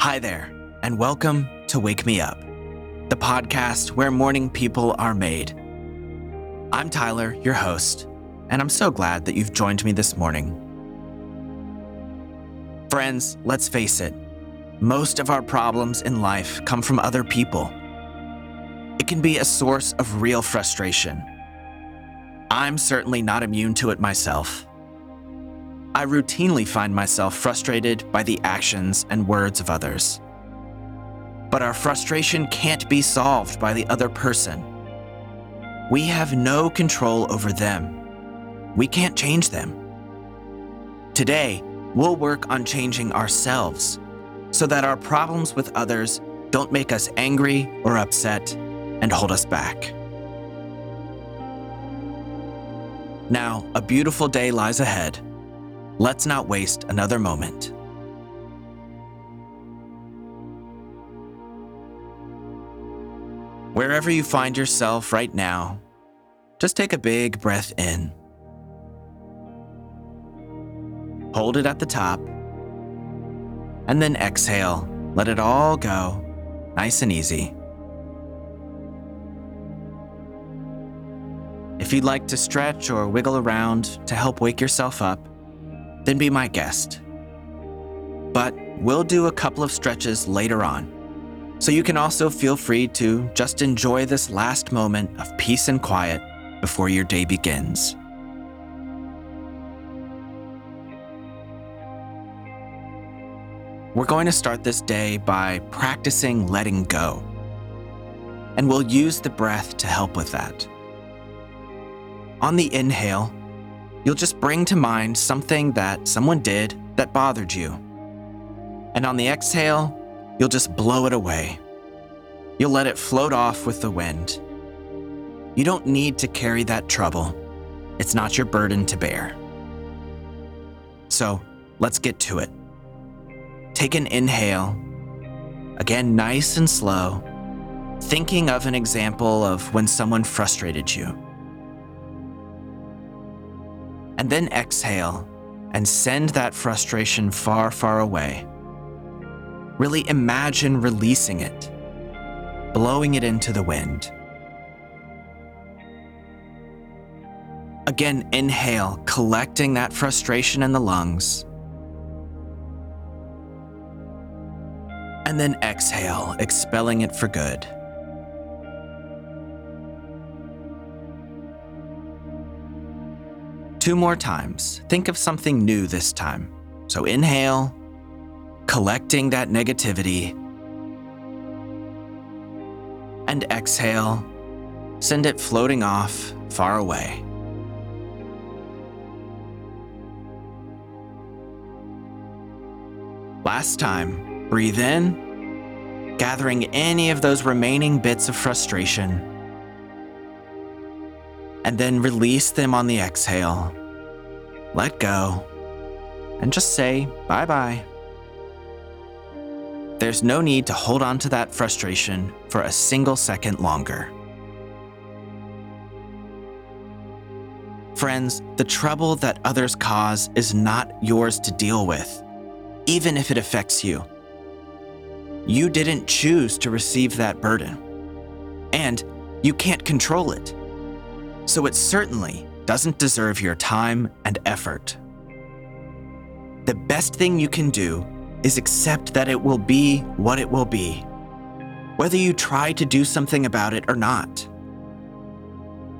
Hi there, and welcome to Wake Me Up, the podcast where morning people are made. I'm Tyler, your host, and I'm so glad that you've joined me this morning. Friends, let's face it, most of our problems in life come from other people. It can be a source of real frustration. I'm certainly not immune to it myself. I routinely find myself frustrated by the actions and words of others. But our frustration can't be solved by the other person. We have no control over them. We can't change them. Today, we'll work on changing ourselves so that our problems with others don't make us angry or upset and hold us back. Now, a beautiful day lies ahead Let's not waste another moment. Wherever you find yourself right now, just take a big breath in. Hold it at the top, and then exhale. Let it all go, nice and easy. If you'd like to stretch or wiggle around to help wake yourself up, then be my guest. But we'll do a couple of stretches later on. So you can also feel free to just enjoy this last moment of peace and quiet before your day begins. We're going to start this day by practicing letting go. And we'll use the breath to help with that. On the inhale, you'll just bring to mind something that someone did that bothered you. And on the exhale, you'll just blow it away. You'll let it float off with the wind. You don't need to carry that trouble, it's not your burden to bear. So let's get to it. Take an inhale, again, nice and slow, thinking of an example of when someone frustrated you and then exhale and send that frustration far, far away. Really imagine releasing it, blowing it into the wind. Again, inhale, collecting that frustration in the lungs. And then exhale, expelling it for good. Two more times. Think of something new this time. So inhale, collecting that negativity. And exhale, send it floating off far away. Last time, breathe in, gathering any of those remaining bits of frustration and then release them on the exhale. Let go and just say bye bye. There's no need to hold on to that frustration for a single second longer. Friends, the trouble that others cause is not yours to deal with, even if it affects you. You didn't choose to receive that burden, and you can't control it so it certainly doesn't deserve your time and effort. The best thing you can do is accept that it will be what it will be, whether you try to do something about it or not.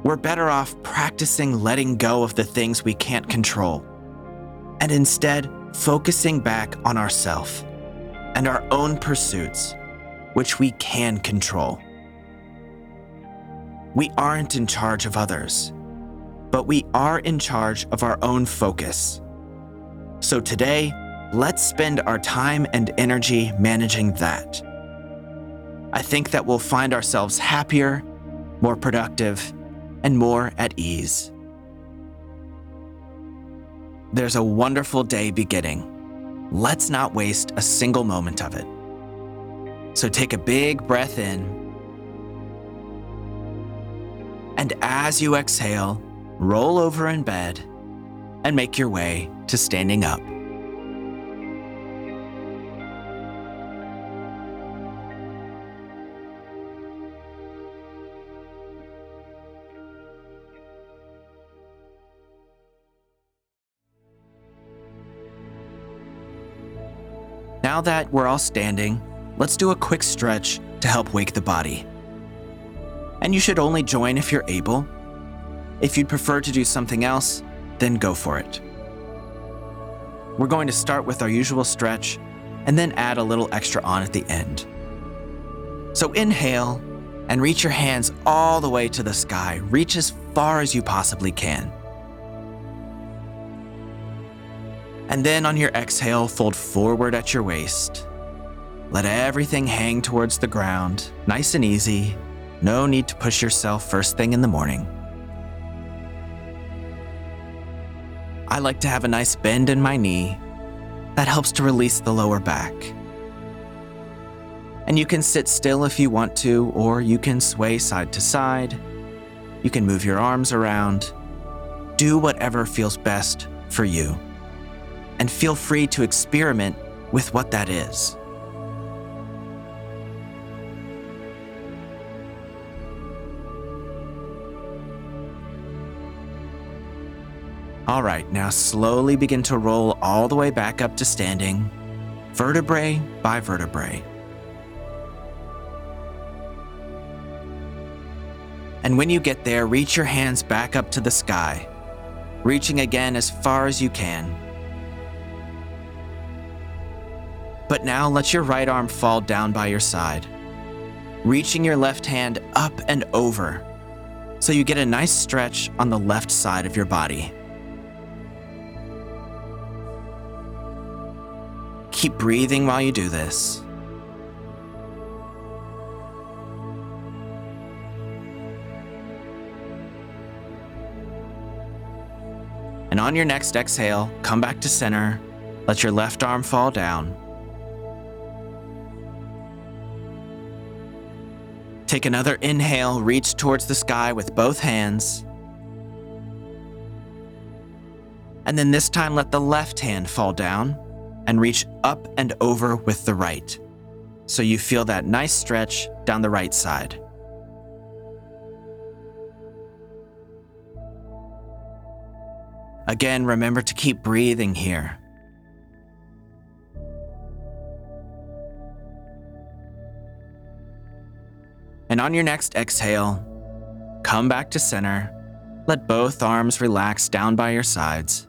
We're better off practicing letting go of the things we can't control and instead focusing back on ourselves and our own pursuits, which we can control. We aren't in charge of others, but we are in charge of our own focus. So today, let's spend our time and energy managing that. I think that we'll find ourselves happier, more productive, and more at ease. There's a wonderful day beginning. Let's not waste a single moment of it. So take a big breath in and as you exhale, roll over in bed, and make your way to standing up. Now that we're all standing, let's do a quick stretch to help wake the body. And you should only join if you're able, if you'd prefer to do something else, then go for it. We're going to start with our usual stretch and then add a little extra on at the end. So inhale and reach your hands all the way to the sky. Reach as far as you possibly can. And then on your exhale, fold forward at your waist. Let everything hang towards the ground, nice and easy. No need to push yourself first thing in the morning. I like to have a nice bend in my knee. That helps to release the lower back. And you can sit still if you want to, or you can sway side to side. You can move your arms around. Do whatever feels best for you. And feel free to experiment with what that is. All right, now slowly begin to roll all the way back up to standing, vertebrae by vertebrae. And when you get there, reach your hands back up to the sky, reaching again as far as you can. But now let your right arm fall down by your side, reaching your left hand up and over so you get a nice stretch on the left side of your body. Keep breathing while you do this. And on your next exhale, come back to center. Let your left arm fall down. Take another inhale, reach towards the sky with both hands. And then this time, let the left hand fall down and reach up and over with the right. So you feel that nice stretch down the right side. Again, remember to keep breathing here. And on your next exhale, come back to center. Let both arms relax down by your sides.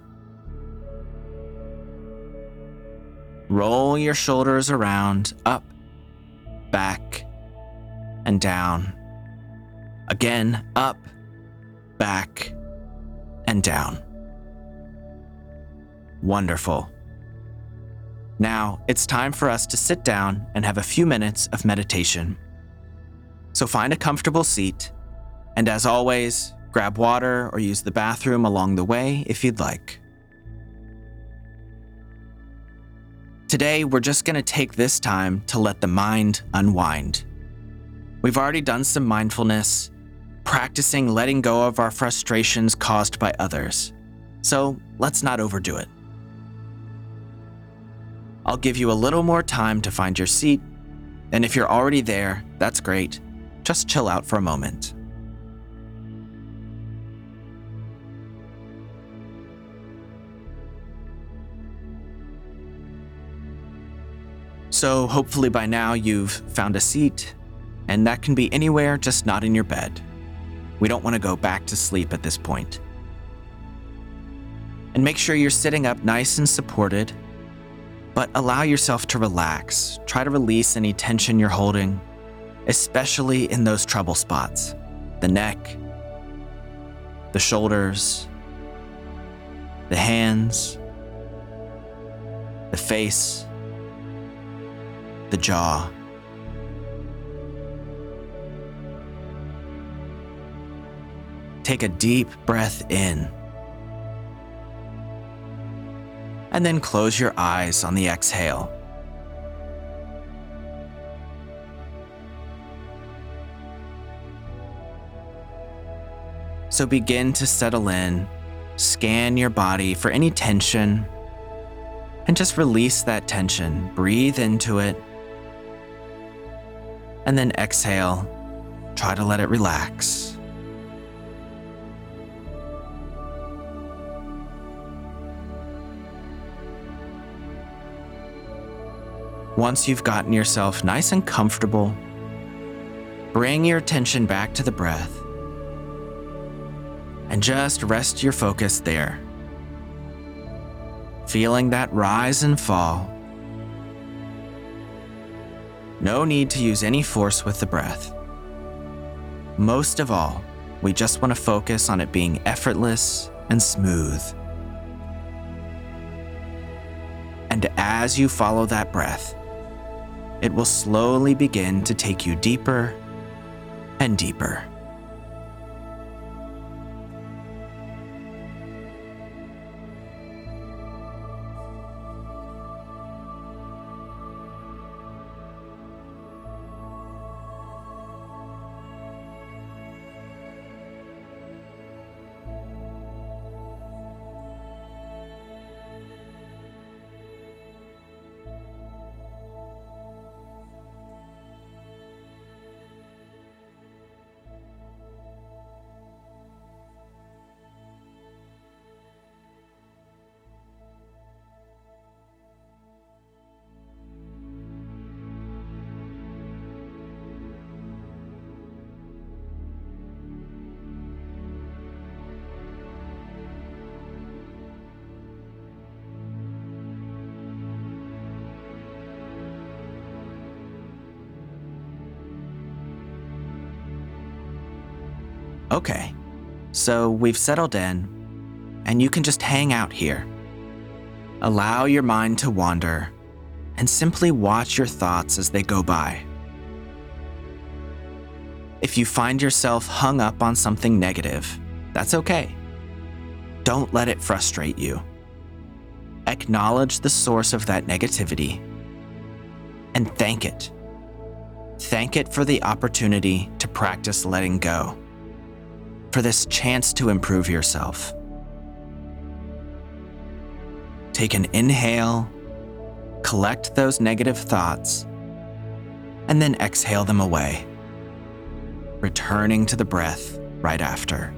Roll your shoulders around, up, back, and down. Again, up, back, and down. Wonderful. Now, it's time for us to sit down and have a few minutes of meditation. So find a comfortable seat, and as always, grab water or use the bathroom along the way if you'd like. Today, we're just going to take this time to let the mind unwind. We've already done some mindfulness, practicing letting go of our frustrations caused by others. So let's not overdo it. I'll give you a little more time to find your seat, and if you're already there, that's great. Just chill out for a moment. So, hopefully, by now you've found a seat, and that can be anywhere, just not in your bed. We don't want to go back to sleep at this point. And make sure you're sitting up nice and supported, but allow yourself to relax. Try to release any tension you're holding, especially in those trouble spots the neck, the shoulders, the hands, the face the jaw. Take a deep breath in. And then close your eyes on the exhale. So begin to settle in, scan your body for any tension, and just release that tension. Breathe into it and then exhale. Try to let it relax. Once you've gotten yourself nice and comfortable, bring your attention back to the breath and just rest your focus there. Feeling that rise and fall. No need to use any force with the breath. Most of all, we just want to focus on it being effortless and smooth. And as you follow that breath, it will slowly begin to take you deeper and deeper. Okay, so we've settled in, and you can just hang out here. Allow your mind to wander and simply watch your thoughts as they go by. If you find yourself hung up on something negative, that's okay. Don't let it frustrate you. Acknowledge the source of that negativity and thank it. Thank it for the opportunity to practice letting go for this chance to improve yourself. Take an inhale, collect those negative thoughts, and then exhale them away, returning to the breath right after.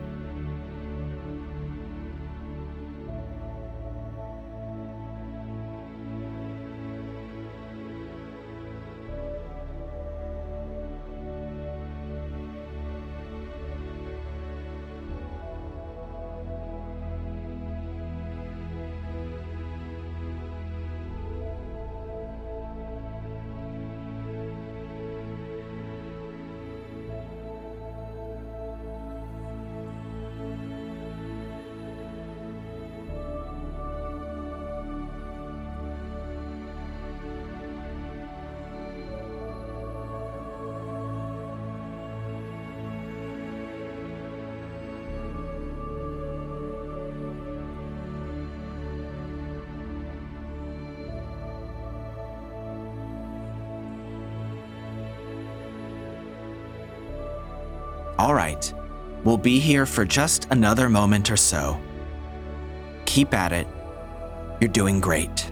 All right, we'll be here for just another moment or so. Keep at it. You're doing great.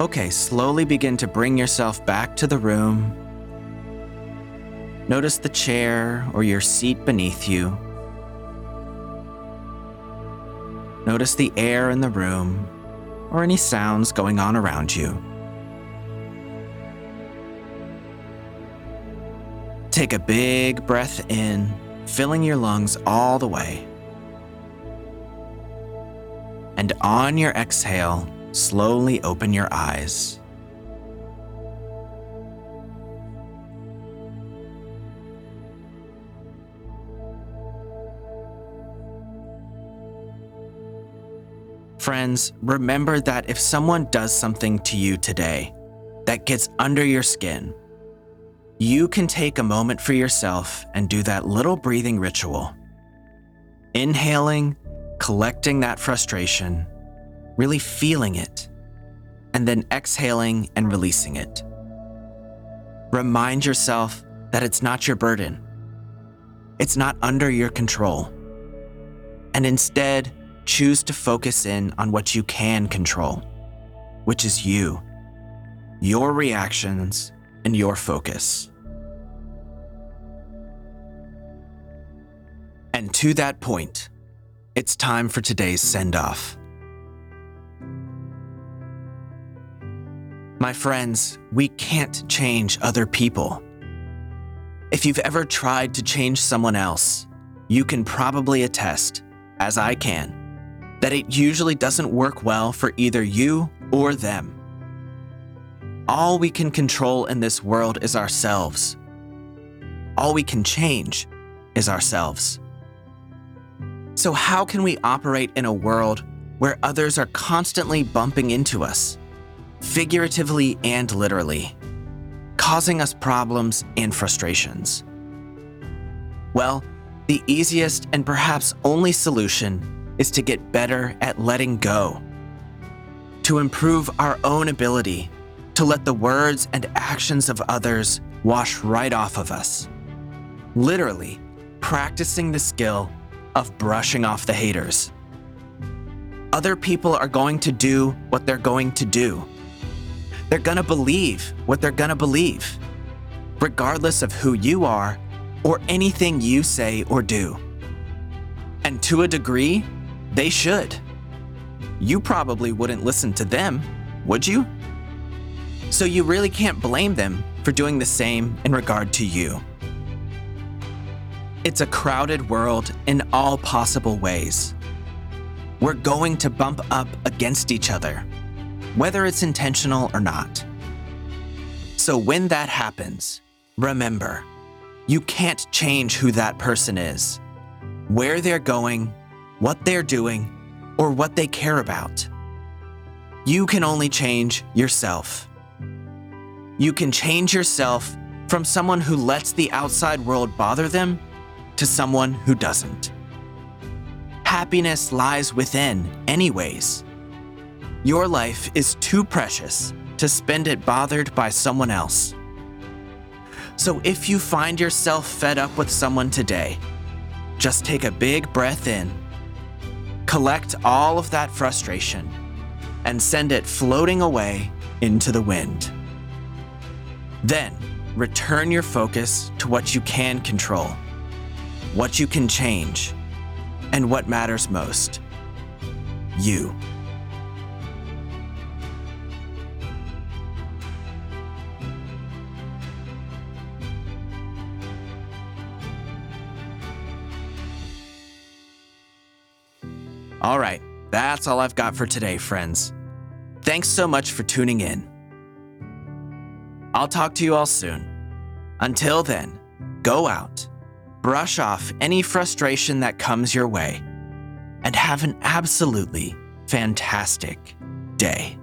Okay, slowly begin to bring yourself back to the room. Notice the chair or your seat beneath you. Notice the air in the room or any sounds going on around you. Take a big breath in, filling your lungs all the way. And on your exhale, slowly open your eyes. Friends, remember that if someone does something to you today that gets under your skin, you can take a moment for yourself and do that little breathing ritual. Inhaling, collecting that frustration, really feeling it, and then exhaling and releasing it. Remind yourself that it's not your burden. It's not under your control. And instead, choose to focus in on what you can control, which is you, your reactions, and your focus. And to that point, it's time for today's send off. My friends, we can't change other people. If you've ever tried to change someone else, you can probably attest, as I can, that it usually doesn't work well for either you or them. All we can control in this world is ourselves. All we can change is ourselves. So, how can we operate in a world where others are constantly bumping into us? Figuratively and literally, causing us problems and frustrations. Well, the easiest and perhaps only solution is to get better at letting go, to improve our own ability to let the words and actions of others wash right off of us. Literally, practicing the skill of brushing off the haters. Other people are going to do what they're going to do they're gonna believe what they're gonna believe, regardless of who you are or anything you say or do. And to a degree, they should. You probably wouldn't listen to them, would you? So you really can't blame them for doing the same in regard to you. It's a crowded world in all possible ways. We're going to bump up against each other whether it's intentional or not. So when that happens, remember, you can't change who that person is, where they're going, what they're doing, or what they care about. You can only change yourself. You can change yourself from someone who lets the outside world bother them to someone who doesn't. Happiness lies within, anyways. Your life is too precious to spend it bothered by someone else. So if you find yourself fed up with someone today, just take a big breath in, collect all of that frustration, and send it floating away into the wind. Then, return your focus to what you can control, what you can change, and what matters most you. All right, that's all I've got for today, friends. Thanks so much for tuning in. I'll talk to you all soon. Until then, go out, brush off any frustration that comes your way, and have an absolutely fantastic day.